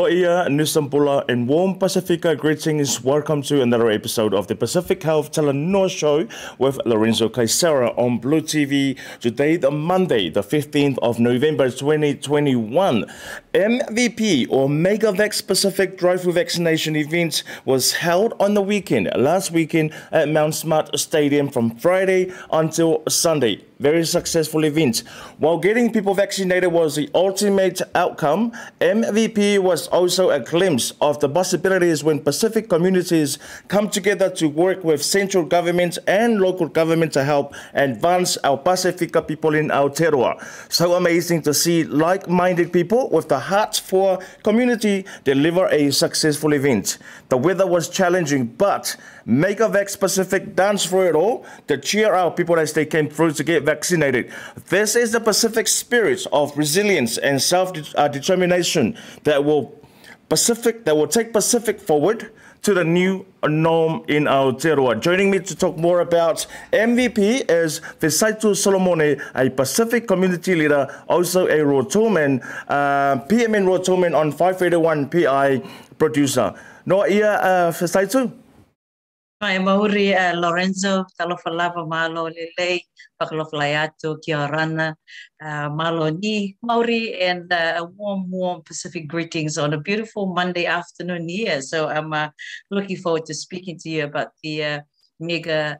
Noia Nusampula and warm Pacifica greetings. Welcome to another episode of the Pacific Health Talanoa Show with Lorenzo Kaisera on Blue TV. Today, the Monday, the 15th of November 2021. MVP or MegaVax Pacific drive-through vaccination event was held on the weekend, last weekend at Mount Smart Stadium from Friday until Sunday. Very successful event. While getting people vaccinated was the ultimate outcome, MVP was also a glimpse of the possibilities when Pacific communities come together to work with central government and local government to help advance our Pacifica people in Aotearoa. So amazing to see like-minded people with the heart for community deliver a successful event. The weather was challenging, but MegaVax Pacific dance for it all to cheer our people as they came through to get vaccinated. This is the Pacific spirit of resilience and self-determination that will Pacific that will take Pacific forward to the new norm in Aotearoa. Joining me to talk more about MVP is Fesaitu Solomone, a Pacific community leader, also a Rotuman, uh, PMN Rotuman on 531 PI producer. No ia uh, Fesaitu? Mai mauri uh, Lorenzo, talofalava malo lelei, pakalofalai atu, kia rana, uh, malo ni mauri, and uh, a warm, warm Pacific greetings on a beautiful Monday afternoon here. So I'm uh, looking forward to speaking to you about the uh, mega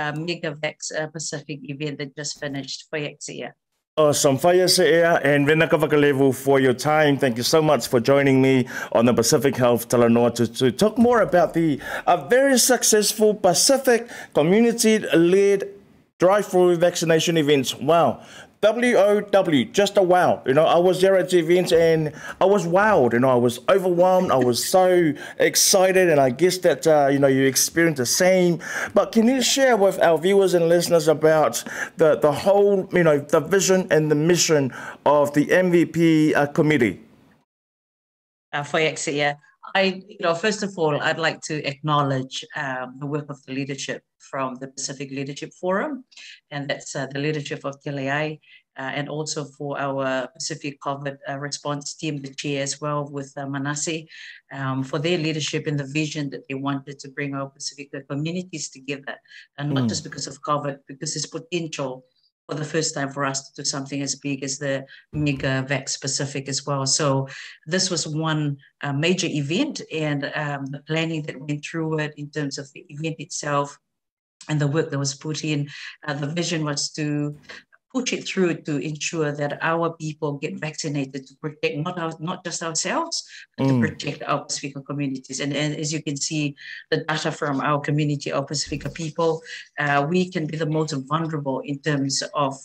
uh, MegaVax uh, Pacific event that just finished for Yaxia. Uh, awesome. Fire Se'ea and Renaka Vakalevu for your time. Thank you so much for joining me on the Pacific Health Talanoa to, to talk more about the a very successful Pacific community-led drive-through vaccination events. Wow. WOW, just a wow. You know, I was there at the event and I was wowed. You know, I was overwhelmed. I was so excited, and I guess that uh, you know you experienced the same. But can you share with our viewers and listeners about the the whole, you know, the vision and the mission of the MVP uh, committee? Uh, for yeah. I, you know, first of all, I'd like to acknowledge um, the work of the leadership from the Pacific Leadership Forum, and that's uh, the leadership of TLAI, uh, and also for our Pacific COVID uh, response team, the chair as well with uh, Manasi, um, for their leadership and the vision that they wanted to bring our Pacific communities together, and not mm. just because of COVID, because it's potential for the first time for us to do something as big as the Mega Vax Pacific as well. So this was one uh, major event and um, the planning that went through it in terms of the event itself and the work that was put in. Uh, the vision was to push it through to ensure that our people get vaccinated to protect not our, not just ourselves, but mm. to protect our Pacifica communities. And, and, as you can see, the data from our community, our Pacifica people, uh, we can be the most vulnerable in terms of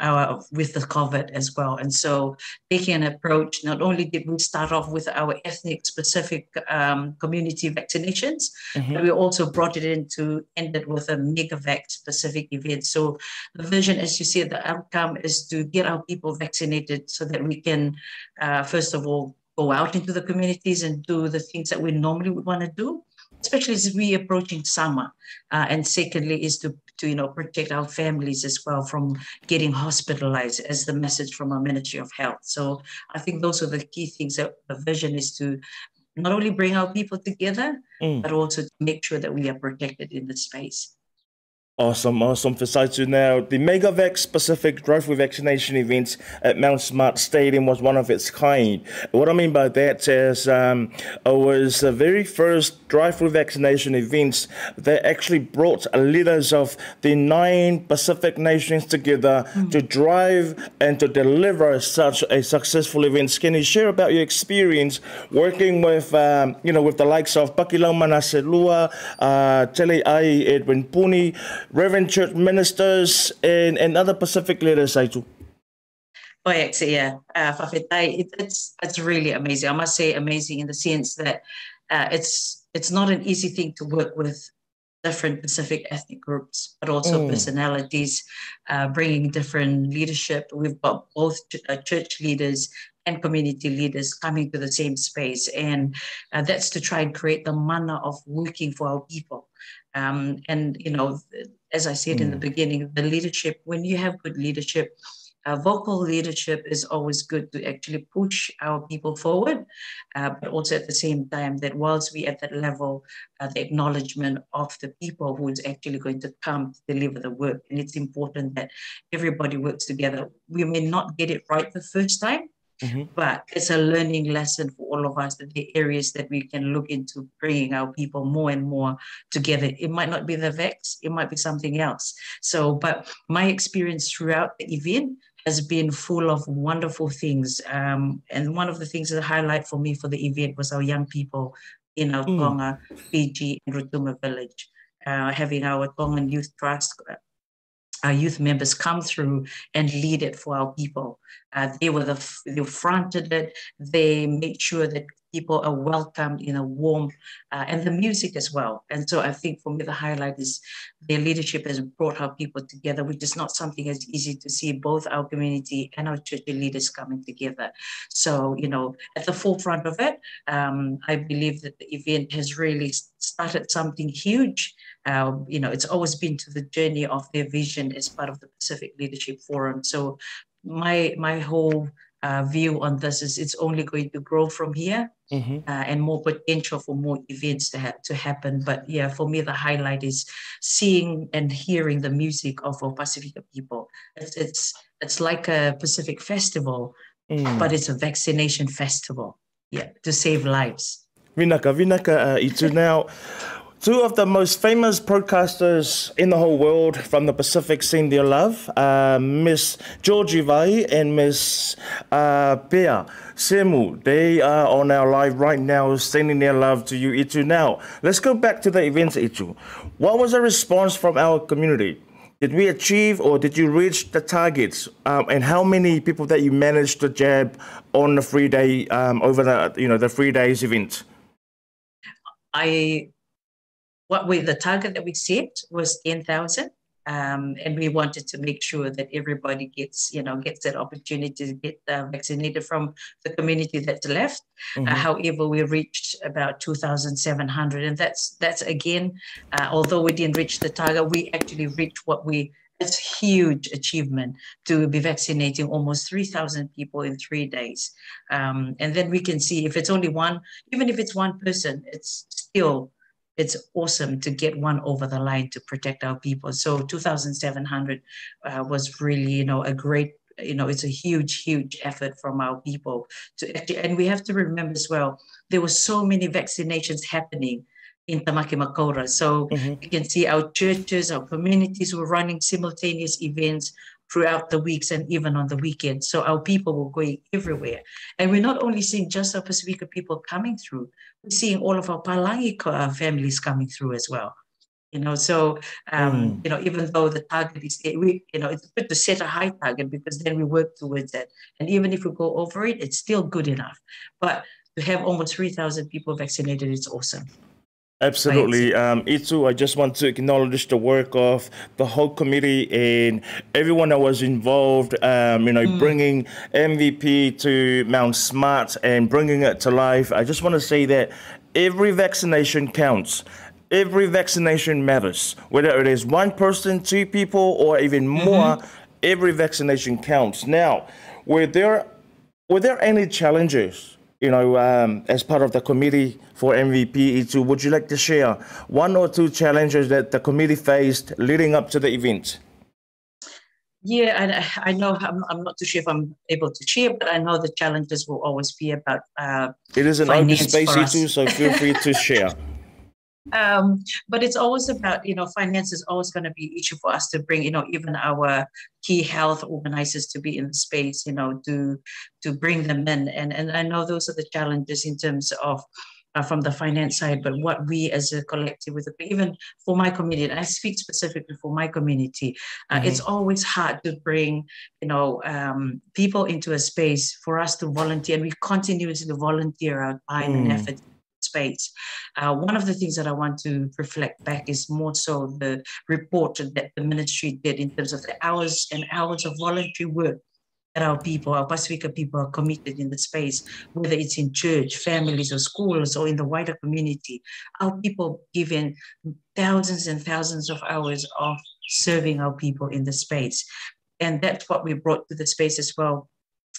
our, with the COVID as well. And so taking an approach, not only did we start off with our ethnic specific um, community vaccinations, mm-hmm. but we also brought it into, ended with a MegaVax specific event. So the vision, as you see, the outcome is to get our people vaccinated so that we can, uh, first of all, go out into the communities and do the things that we normally would want to do especially as we approaching summer. Uh, and secondly, is to to you know protect our families as well from getting hospitalized as the message from our ministry of health so i think those are the key things that the vision is to not only bring our people together mm. but also to make sure that we are protected in the space Awesome, awesome. Fesaitu now, the MegaVax Pacific drive-through vaccination event at Mount Smart Stadium was one of its kind. What I mean by that is um, it was the very first drive-through vaccination event that actually brought leaders of the nine Pacific nations together mm. to drive and to deliver such a successful event. Can you share about your experience working with, um, you know, with the likes of Pakilau Manaselua, uh, Tele Ai Edwin Puni, Reverend Church ministers and, and other Pacific leaders, Aitu? Oh, actually, yeah. Uh, it, it's, it's really amazing. I must say amazing in the sense that uh, it's, it's not an easy thing to work with different Pacific ethnic groups, but also mm. personalities, uh, bringing different leadership. We've got both uh, church leaders and community leaders coming to the same space. And uh, that's to try and create the manner of working for our people. Um, and, you know, as I said mm. in the mm. beginning, the leadership, when you have good leadership, uh, vocal leadership is always good to actually push our people forward, uh, but also at the same time that whilst we at that level, uh, the acknowledgement of the people who is actually going to come to deliver the work. And it's important that everybody works together. We may not get it right the first time, Mm-hmm. But it's a learning lesson for all of us that the areas that we can look into bringing our people more and more together. It might not be the VEX, it might be something else. So, but my experience throughout the event has been full of wonderful things. Um, and one of the things that highlight for me for the event was our young people in our mm. Tonga, Fiji, and Rotuma village. Uh, having our Tongan Youth Trust our youth members come through and lead it for our people. Uh, they were the they fronted it. They made sure that people are welcomed in a warm uh, and the music as well. And so I think for me the highlight is their leadership has brought our people together, which is not something as easy to see both our community and our church leaders coming together. So you know, at the forefront of it, um, I believe that the event has really started something huge. Uh, you know, it's always been to the journey of their vision as part of the Pacific Leadership Forum. So my my whole uh, view on this is it's only going to grow from here mm-hmm. uh, and more potential for more events to, ha- to happen. But yeah, for me, the highlight is seeing and hearing the music of our Pacifica people. It's, it's, it's like a Pacific festival, mm. but it's a vaccination festival. Yeah, to save lives. Vinaka, Vinaka, uh, itu now. Two of the most famous broadcasters in the whole world from the Pacific send their love, uh, Miss Georgie Vai and Miss uh, Pea Semu. They are on our live right now sending their love to you, Itu. Now, let's go back to the events, Itu. What was the response from our community? Did we achieve or did you reach the targets? Um, and how many people that you managed to jab on the free day um, over the you know the free days event? I what we the target that we set was 10,000. Um, and we wanted to make sure that everybody gets, you know, gets that opportunity to get uh, vaccinated from the community that's left. Uh, mm-hmm. Uh, however, we reached about 2,700, and that's that's again, uh, although we didn't reach the target, we actually reached what we. It's huge achievement to be vaccinating almost 3,000 people in three days, um, and then we can see if it's only one, even if it's one person, it's still it's awesome to get one over the line to protect our people. So 2,700 uh, was really, you know, a great you know it's a huge huge effort from our people to and we have to remember as well there were so many vaccinations happening in Tamaki Makaurau. So mm-hmm. you can see our churches, our communities were running simultaneous events throughout the weeks and even on the weekends. So our people were going everywhere. And we're not only seeing just our Pacifica people coming through, we're seeing all of our Palangi uh, families coming through as well. You know, so um, mm. you know, even though the target is, we, you know, it's good to set a high target because then we work towards that. And even if we go over it, it's still good enough. But to have almost three thousand people vaccinated, it's awesome. Absolutely. Um, Itu, I just want to acknowledge the work of the whole committee and everyone that was involved, um, you know, mm. bringing MVP to Mount Smart and bringing it to life. I just want to say that every vaccination counts. Every vaccination matters. Whether it is one person, two people, or even mm-hmm. more, every vaccination counts. Now, were there, were there any challenges you know, um, as part of the committee for MVP, Itu, would you like to share one or two challenges that the committee faced leading up to the event? Yeah, and I know I'm, I'm not too sure if I'm able to share, but I know the challenges will always be about. Uh, it is an open space, Itu, so feel free to share. Um, but it's always about, you know, finance is always going to be issue for us to bring, you know, even our key health organizers to be in the space, you know, to to bring them in. And and I know those are the challenges in terms of uh, from the finance side, but what we as a collective, with even for my community, and I speak specifically for my community, uh, mm-hmm. it's always hard to bring, you know, um, people into a space for us to volunteer, and we continuously volunteer our time mm. and effort space. Uh, one of the things that I want to reflect back is more so the report that the ministry did in terms of the hours and hours of voluntary work that our people, our Pacifica people are committed in the space, whether it's in church, families, or schools, or in the wider community. Our people given thousands and thousands of hours of serving our people in the space. and that's what we brought to the space as well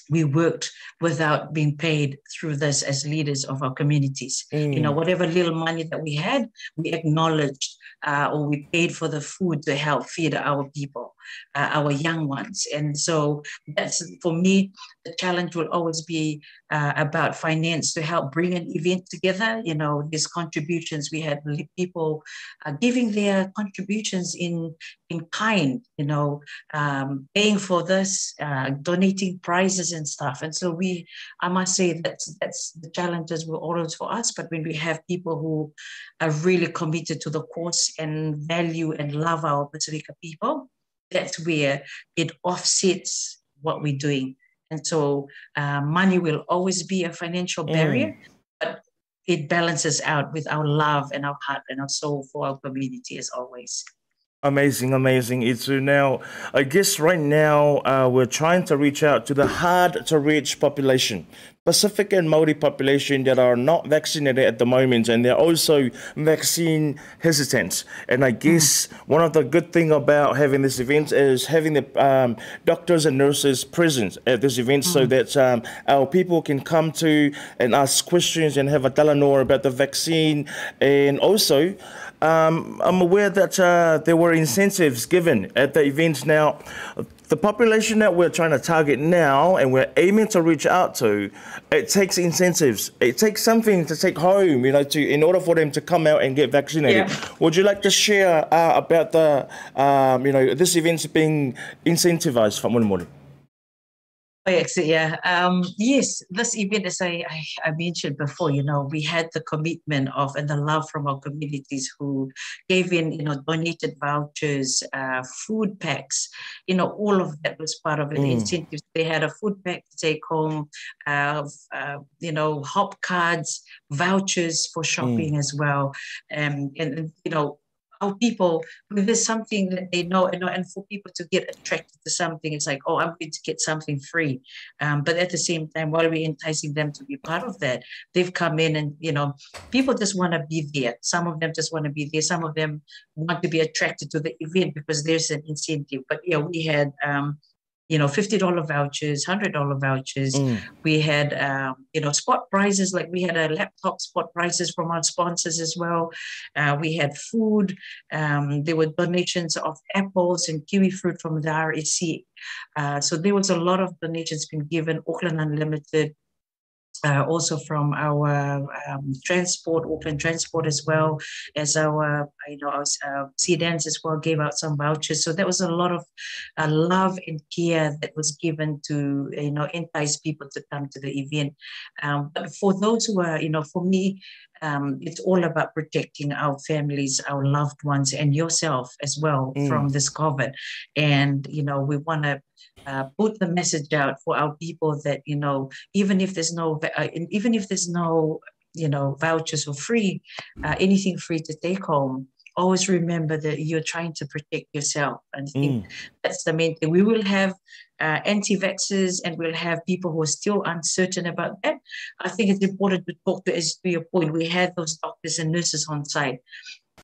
we worked without being paid through this as leaders of our communities. Mm. You know, mm. whatever little money that we had, we acknowledged uh, or we paid for the food to help feed our people, uh, our young ones. And so that's for me, the challenge will always be uh, about finance to help bring an event together. You know, these contributions, we had people uh, giving their contributions in, in kind, you know, um, paying for this, uh, donating prizes and stuff. And so we, I must say that's, that's the challenges were always for us. But when we have people who are really committed to the cause and value and love our Pacifica people, that's where it offsets what we're doing. And so uh, money will always be a financial mm. barrier, mm. but it balances out with our love and our heart and our soul for our community as always. Amazing, amazing, Itu. Now, I guess right now uh, we're trying to reach out to the hard to reach population, Pacific and Maori population that are not vaccinated at the moment, and they're also vaccine hesitant. And I guess mm. one of the good thing about having this event is having the um, doctors and nurses present at this event, mm. so that um, our people can come to and ask questions and have a talanoa about the vaccine, and also. Um, I'm aware that uh, there were incentives given at the event. Now, the population that we're trying to target now and we're aiming to reach out to, it takes incentives. It takes something to take home, you know, to in order for them to come out and get vaccinated. Yeah. Would you like to share uh, about the, um, you know, this event's being incentivized from one morning? Oh, exit, yeah. Um, yes, this event, as I, I, I, mentioned before, you know, we had the commitment of and the love from our communities who gave in, you know, donated vouchers, uh, food packs, you know, all of that was part of it. Mm. The incentives. They had a food pack to take home, uh, uh, you know, hop cards, vouchers for shopping mm. as well. Um, and, you know, people when there's something that they know and, and for people to get attracted to something it's like oh i'm going to get something free. Um, but at the same time while we're enticing them to be part of that they've come in and you know people just want to be there. Some of them just want to be there. Some of them want to be attracted to the event because there's an incentive. But yeah we had um, you know, $50 vouchers, $100 vouchers. Mm. We had, um, you know, spot prizes, like we had a laptop spot prizes from our sponsors as well. Uh, we had food. Um, there were donations of apples and kiwi fruit from the RSC. Uh, so there was a lot of donations being given. Auckland Unlimited, uh, also from our um, transport, open transport as well as our, you know, our uh, as well gave out some vouchers. So there was a lot of uh, love and care that was given to, you know, entice people to come to the event. Um, but for those who are, you know, for me, um, it's all about protecting our families, our loved ones, and yourself as well mm. from this COVID. And, you know, we want to uh, put the message out for our people that you know even if there's no uh, even if there's no you know vouchers or free uh, anything free to take home always remember that you're trying to protect yourself and I think mm. that's the main thing we will have uh, anti-vaxxers and we'll have people who are still uncertain about that i think it's important to talk to as to your point we had those doctors and nurses on site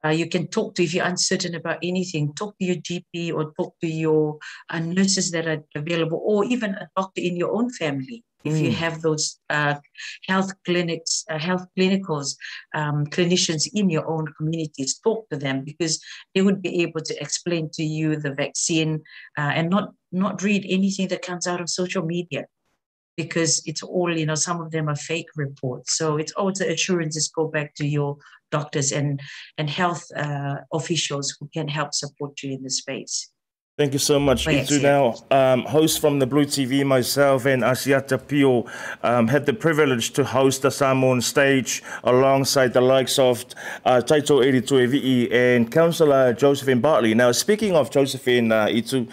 uh, you can talk to if you're uncertain about anything. Talk to your GP or talk to your uh, nurses that are available, or even a doctor in your own family. If mm. you have those uh, health clinics, uh, health clinicals, um, clinicians in your own communities, talk to them because they would be able to explain to you the vaccine uh, and not not read anything that comes out of social media because it's all, you know, some of them are fake reports. So it's all the assurances go back to your doctors and, and health uh, officials who can help support you in the space. Thank you so much. Yes, now, um, host from the Blue TV, myself and Asiata Pio um, had the privilege to host the Samoan stage alongside the likes of uh, Taito 82 Evi'i and Councillor Josephine Bartley. Now, speaking of Josephine uh, Itu,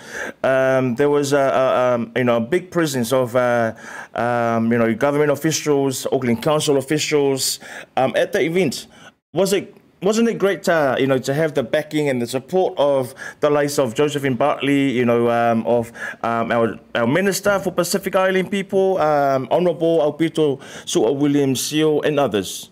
um, there was a, a, um, you know a big presence of uh, um, you know government officials, Auckland Council officials um, at the event. Was it wasn't it great to you know to have the backing and the support of the likes of Josephine Bartley, you know, um, of um, our our Minister for Pacific Island people, um, Honourable Aupito Su'a William Sio, and others.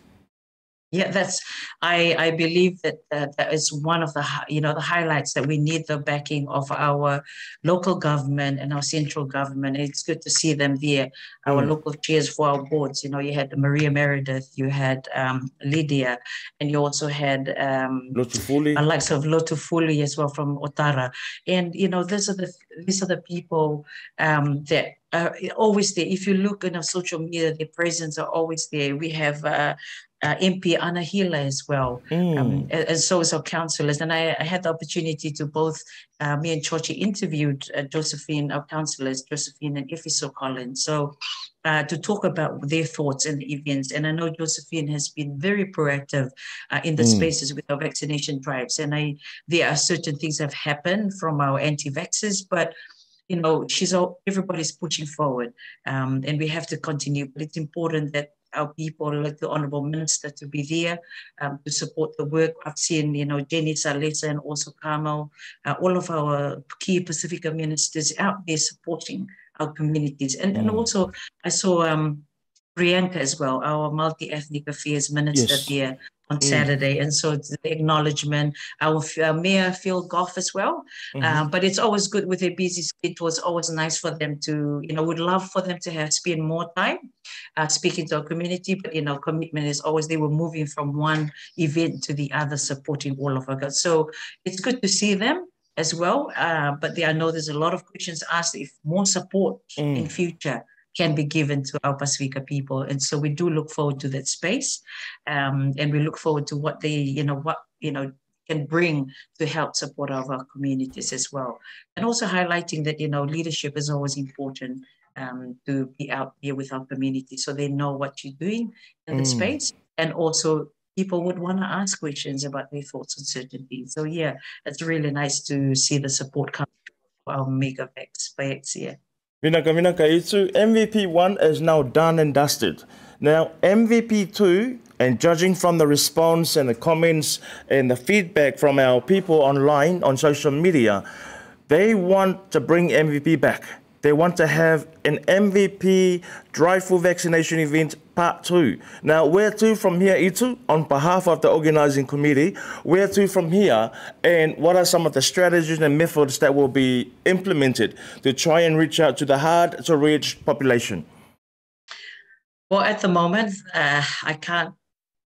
Yeah, that's. I I believe that uh, that is one of the you know the highlights that we need the backing of our local government and our central government. It's good to see them there. Our mm. local chairs for our boards. You know, you had Maria Meredith, you had um, Lydia, and you also had um, Lotufuli, likes of Lotufuli as well from Otara. And you know, these are the these are the people um, that uh, always there. If you look in our social media, their presence are always there. We have uh, uh, MP Anahila as well, mm. um, and so is our councillors. And I, I, had the opportunity to both, uh, me and Chochi interviewed uh, Josephine, our councillors, Josephine and Efeso Collins. So uh, to talk about their thoughts and the events. And I know Josephine has been very proactive uh, in the mm. spaces with our vaccination drives. And I, there are certain things that have happened from our anti-vaxxers, but you know, she's all, everybody's pushing forward, um, and we have to continue. But it's important that our people, like the Honourable Minister, to be there um, to support the work. I've seen, you know, Jenny Salesa and also Carmel, uh, all of our key Pacifica ministers out there supporting our communities. And, mm. and also, I saw um, Priyanca as well, our multi-ethnic affairs minister yes. there on mm. Saturday. And so it's the acknowledgement. Our, our mayor, Phil Goff, as well. Mm-hmm. Um, but it's always good with a busy schedule. was always nice for them to, you know, would love for them to have spend more time uh, speaking to our community. But, you know, commitment is always they were moving from one event to the other, supporting all of us. So it's good to see them as well. Uh, but they, I know there's a lot of questions asked if more support mm. in future can be given to our Pacifica people. And so we do look forward to that space. Um, and we look forward to what they, you know, what, you know, can bring to help support our communities as well. And also highlighting that, you know, leadership is always important um, to be out there with our community so they know what you're doing in mm. the space. And also people would want to ask questions about their thoughts on certain things. So yeah, it's really nice to see the support come from our MegaVax by XCA. Vinaka Vinaka Itu, MVP 1 is now done and dusted. Now, MVP 2, and judging from the response and the comments and the feedback from our people online on social media, they want to bring MVP back. They want to have an MVP drive-through vaccination event part two. Now, where to from here, Itu, on behalf of the organizing committee, where to from here, and what are some of the strategies and methods that will be implemented to try and reach out to the hard-to-reach population? Well, at the moment, uh, I can't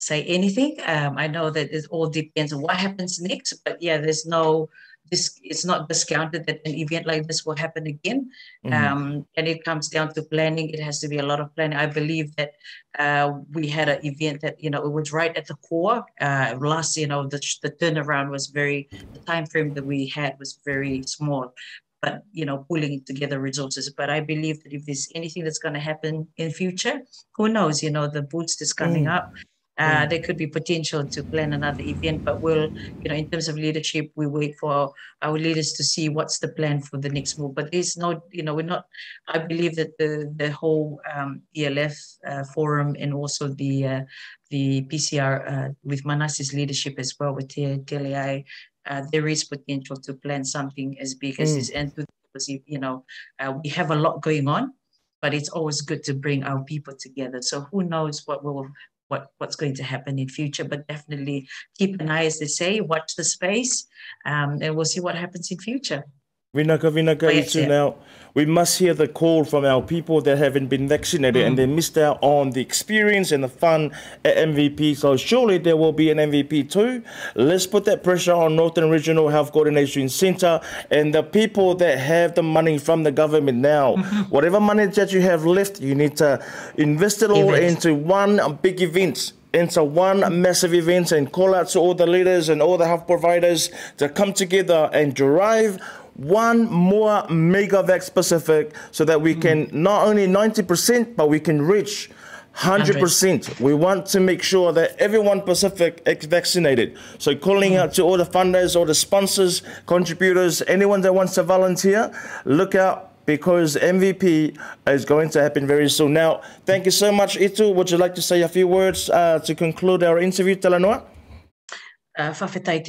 say anything. Um, I know that it all depends on what happens next, but yeah, there's no this it's not discounted that an event like this will happen again. Mm-hmm. Um, and it comes down to planning. It has to be a lot of planning. I believe that uh, we had an event that you know it was right at the core. Uh, last you know the, the turnaround was very the time frame that we had was very small. But you know, pulling together resources. But I believe that if there's anything that's going to happen in future, who knows? You know, the boost is coming mm. up. Uh, mm. there could be potential to plan another event, but we'll, you know, in terms of leadership, we wait for our leaders to see what's the plan for the next move. But there's no, you know, we're not. I believe that the the whole um, PLF uh, forum and also the uh, the PCR uh, with Manas's leadership as well with TLI, uh, there is potential to plan something as big as mm. this. And because you know, uh, we have a lot going on but it's always good to bring our people together. So who knows what will what what's going to happen in future but definitely keep an eye as they say watch the space um, and we'll see what happens in future Vinaka Vinaka Itu now we must hear the call from our people that haven't been vaccinated mm. and they missed out on the experience and the fun at MVP. So surely there will be an MVP too. Let's put that pressure on Northern Regional Health Coordination Centre and the people that have the money from the government now. Whatever money that you have left, you need to invest it all event. into one big event into one massive event and call out to all the leaders and all the health providers to come together and drive one more MegaVax Pacific so that we can not only 90%, but we can reach 100%. We want to make sure that everyone Pacific is vaccinated. So calling mm. out to all the funders, all the sponsors, contributors, anyone that wants to volunteer, look out because MVP is going to happen very soon. Now, thank you so much, Itu. Would you like to say a few words uh, to conclude our interview, Talanoa? Uh, Fafetai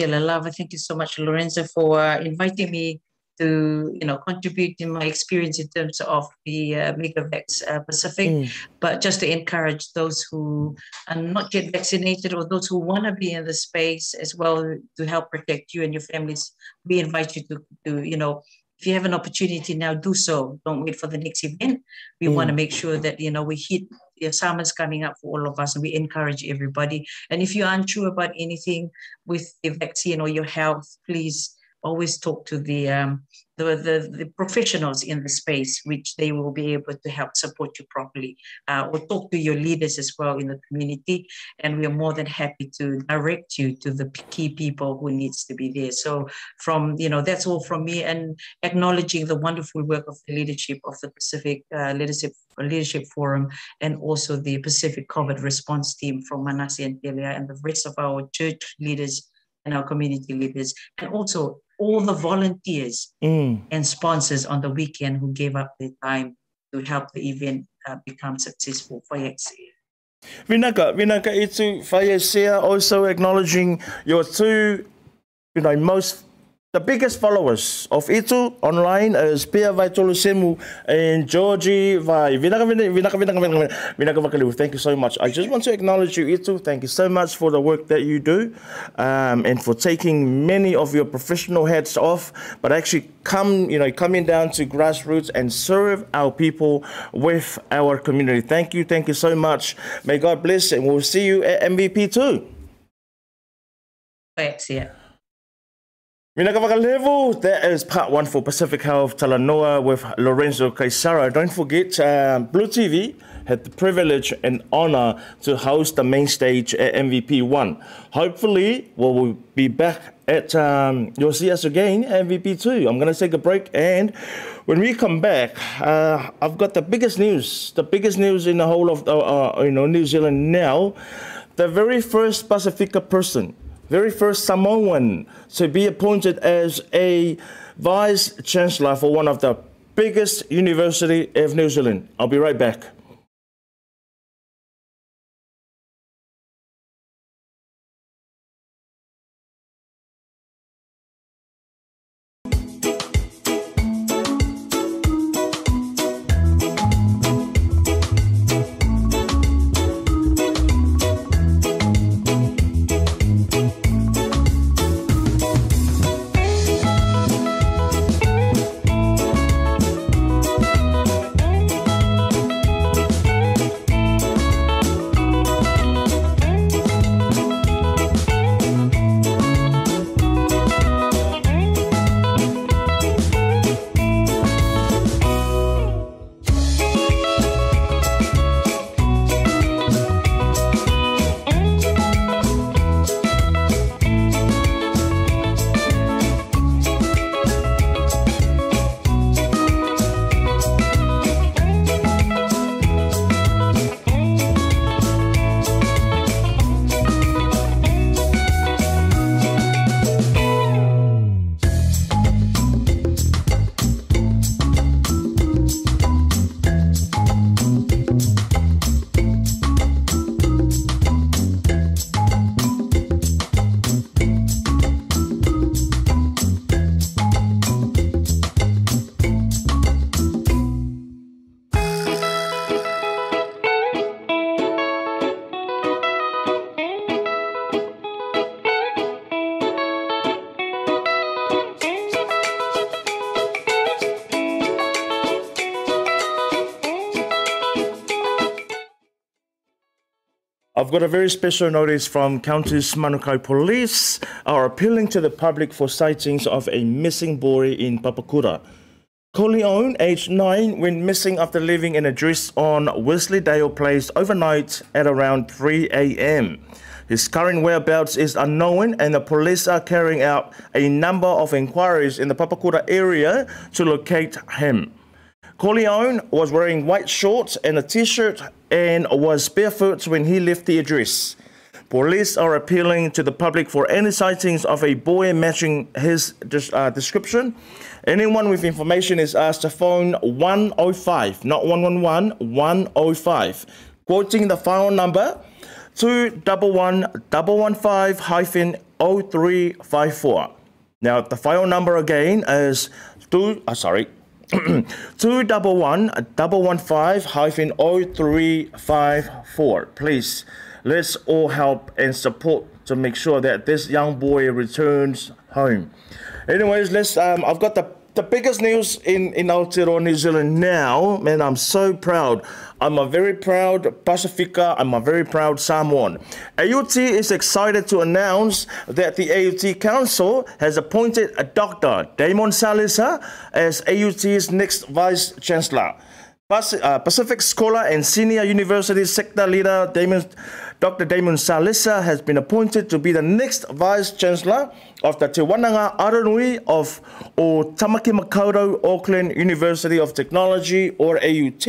Thank you so much, Lorenzo, for uh, inviting me to you know contribute in my experience in terms of the uh, MegaVax uh, Pacific, mm. but just to encourage those who are not yet vaccinated or those who want to be in the space as well to help protect you and your families. We invite you to, to you know if you have an opportunity now, do so. Don't wait for the next event. We mm. want to make sure that you know we hit the summer's coming up for all of us, and we encourage everybody. And if you're unsure about anything with the vaccine or your health, please always talk to the, um, the, the, the, professionals in the space, which they will be able to help support you properly, uh, or talk to your leaders as well in the community. And we are more than happy to direct you to the key people who needs to be there. So from, you know, that's all from me and acknowledging the wonderful work of the leadership of the Pacific uh, Leadership Leadership Forum and also the Pacific COVID response team from Manasi and Delia and the rest of our church leaders and our community leaders, and also all the volunteers mm. and sponsors on the weekend who gave up their time to help the event uh, become successful for Yaxia. Vinaka, Vinaka Itu Fayesea also acknowledging your two, you know, most the biggest followers of Itu online is Pia Vai Semu and Georgie Vai. Thank you so much. I just want to acknowledge you, Itu. Thank you so much for the work that you do um, and for taking many of your professional hats off, but actually come, you know, coming down to grassroots and serve our people with our community. Thank you. Thank you so much. May God bless and we'll see you at MVP too. Thanks, yeah. That is part one for Pacific Health Talanoa with Lorenzo Kaisara. Don't forget, um, Blue TV had the privilege and honor to host the main stage at MVP 1. Hopefully, we'll be back at, um, you'll see us again at MVP 2. I'm going to take a break and when we come back, uh, I've got the biggest news, the biggest news in the whole of uh, uh, you know, New Zealand now. The very first Pacifica person very first Samoan to be appointed as a vice chancellor for one of the biggest university of New Zealand. I'll be right back. I've got a very special notice from Counties Manukau Police are appealing to the public for sightings of a missing boy in Papakura. Coleon, aged 9, went missing after leaving an address on Wensleydale Place overnight at around 3 a.m. His current whereabouts is unknown and the police are carrying out a number of inquiries in the Papakura area to locate him. Corleone was wearing white shorts and a t-shirt and was barefoot when he left the address. Police are appealing to the public for any sightings of a boy matching his uh, description. Anyone with information is asked to phone 105, not 111, 105, quoting the phone number 211 hyphen 0354. Now, the file number again is two, uh, sorry, two double one double one five hyphen oh three five four. Please, let's all help and support to make sure that this young boy returns home. Anyways, let's. Um, I've got the the biggest news in, in Aotearoa, New Zealand now, man, I'm so proud. I'm a very proud Pacifica. I'm a very proud Samoan. AUT is excited to announce that the AUT Council has appointed a Dr. Damon Salesa as AUT's next Vice Chancellor. Uh, Pacific Scholar and Senior University Sector Leader Damon, Dr. Damon Salesa has been appointed to be the next Vice Chancellor of the Te Wananga Aronui of or Tamaki Makaurau Auckland University of Technology or AUT.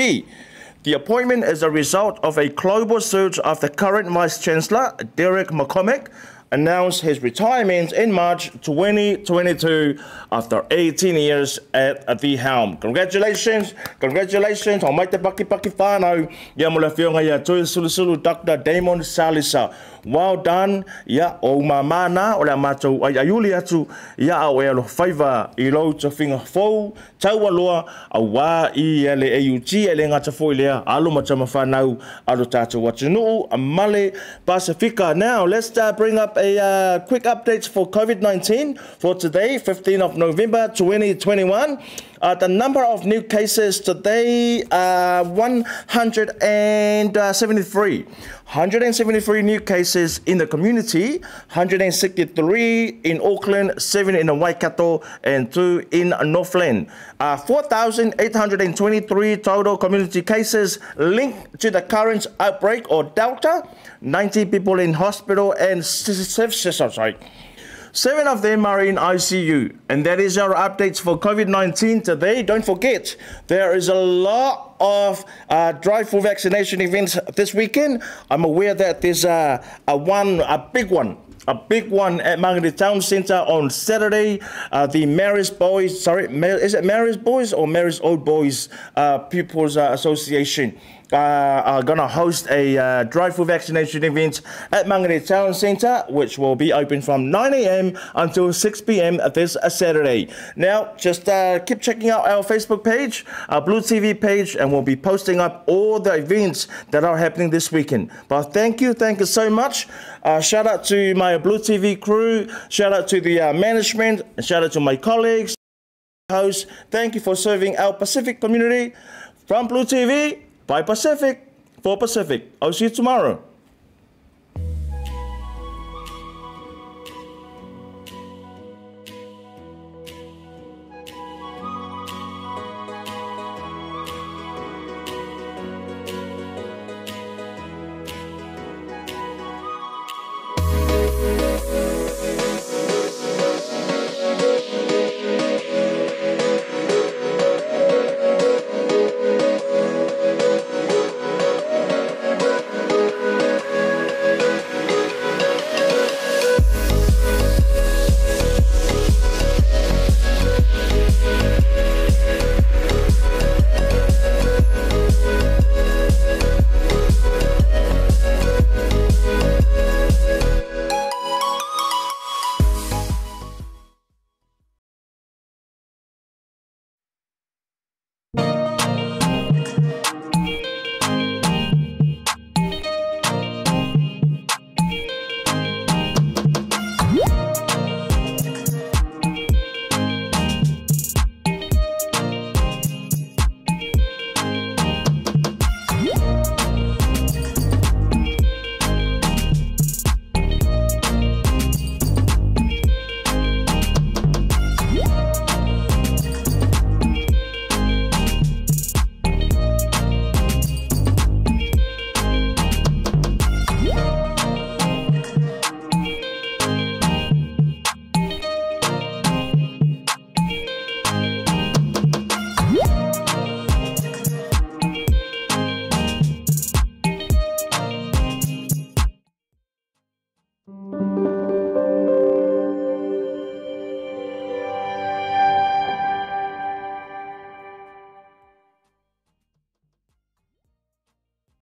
The appointment is a result of a global search after current Vice Chancellor Derek McCormack announced his retirement in March 2022 after 18 years at the helm. Congratulations, congratulations, o mai te paki paki whānau, ia mula whionga ia tui sulu sulu Dr. Damon Salesa. Well done, ia o ma mana o le mātou ai aiuli atu, ia au e alo whaiva i lau ta whinga fau, tau aloa a wā i ele e le ngata fo i lea, alo ma tama whanau, alo tātou watunuu, a male Pacifica. Now, let's uh, bring up a uh, quick update for COVID-19 for today, 15th of November 2021. Uh, the number of new cases today, uh, 173. 173 new cases in the community, 163 in Auckland, 7 in Waikato, and 2 in Northland. Uh, 4,823 total community cases linked to the current outbreak or Delta, 90 people in hospital, and sorry. Seven of them are in ICU. And that is our updates for COVID 19 today. Don't forget, there is a lot of uh, drive for vaccination events this weekend. I'm aware that there's a, a one, a big one a big one at Mangere Town Centre on Saturday. Uh, the Mary's Boys, sorry, is it Mary's Boys or Mary's Old Boys uh, Pupils uh, Association? Uh, are going to host a uh, drive-through vaccination event at Mangere Town Centre, which will be open from 9 a.m. until 6 p.m. this Saturday. Now, just uh, keep checking out our Facebook page, our Blue TV page, and we'll be posting up all the events that are happening this weekend. But thank you, thank you so much. Uh, shout out to my Blue TV crew, shout out to the uh, management, shout out to my colleagues, hosts. Thank you for serving our Pacific community. From Blue TV, by Pacific for Pacific. I'll see you tomorrow.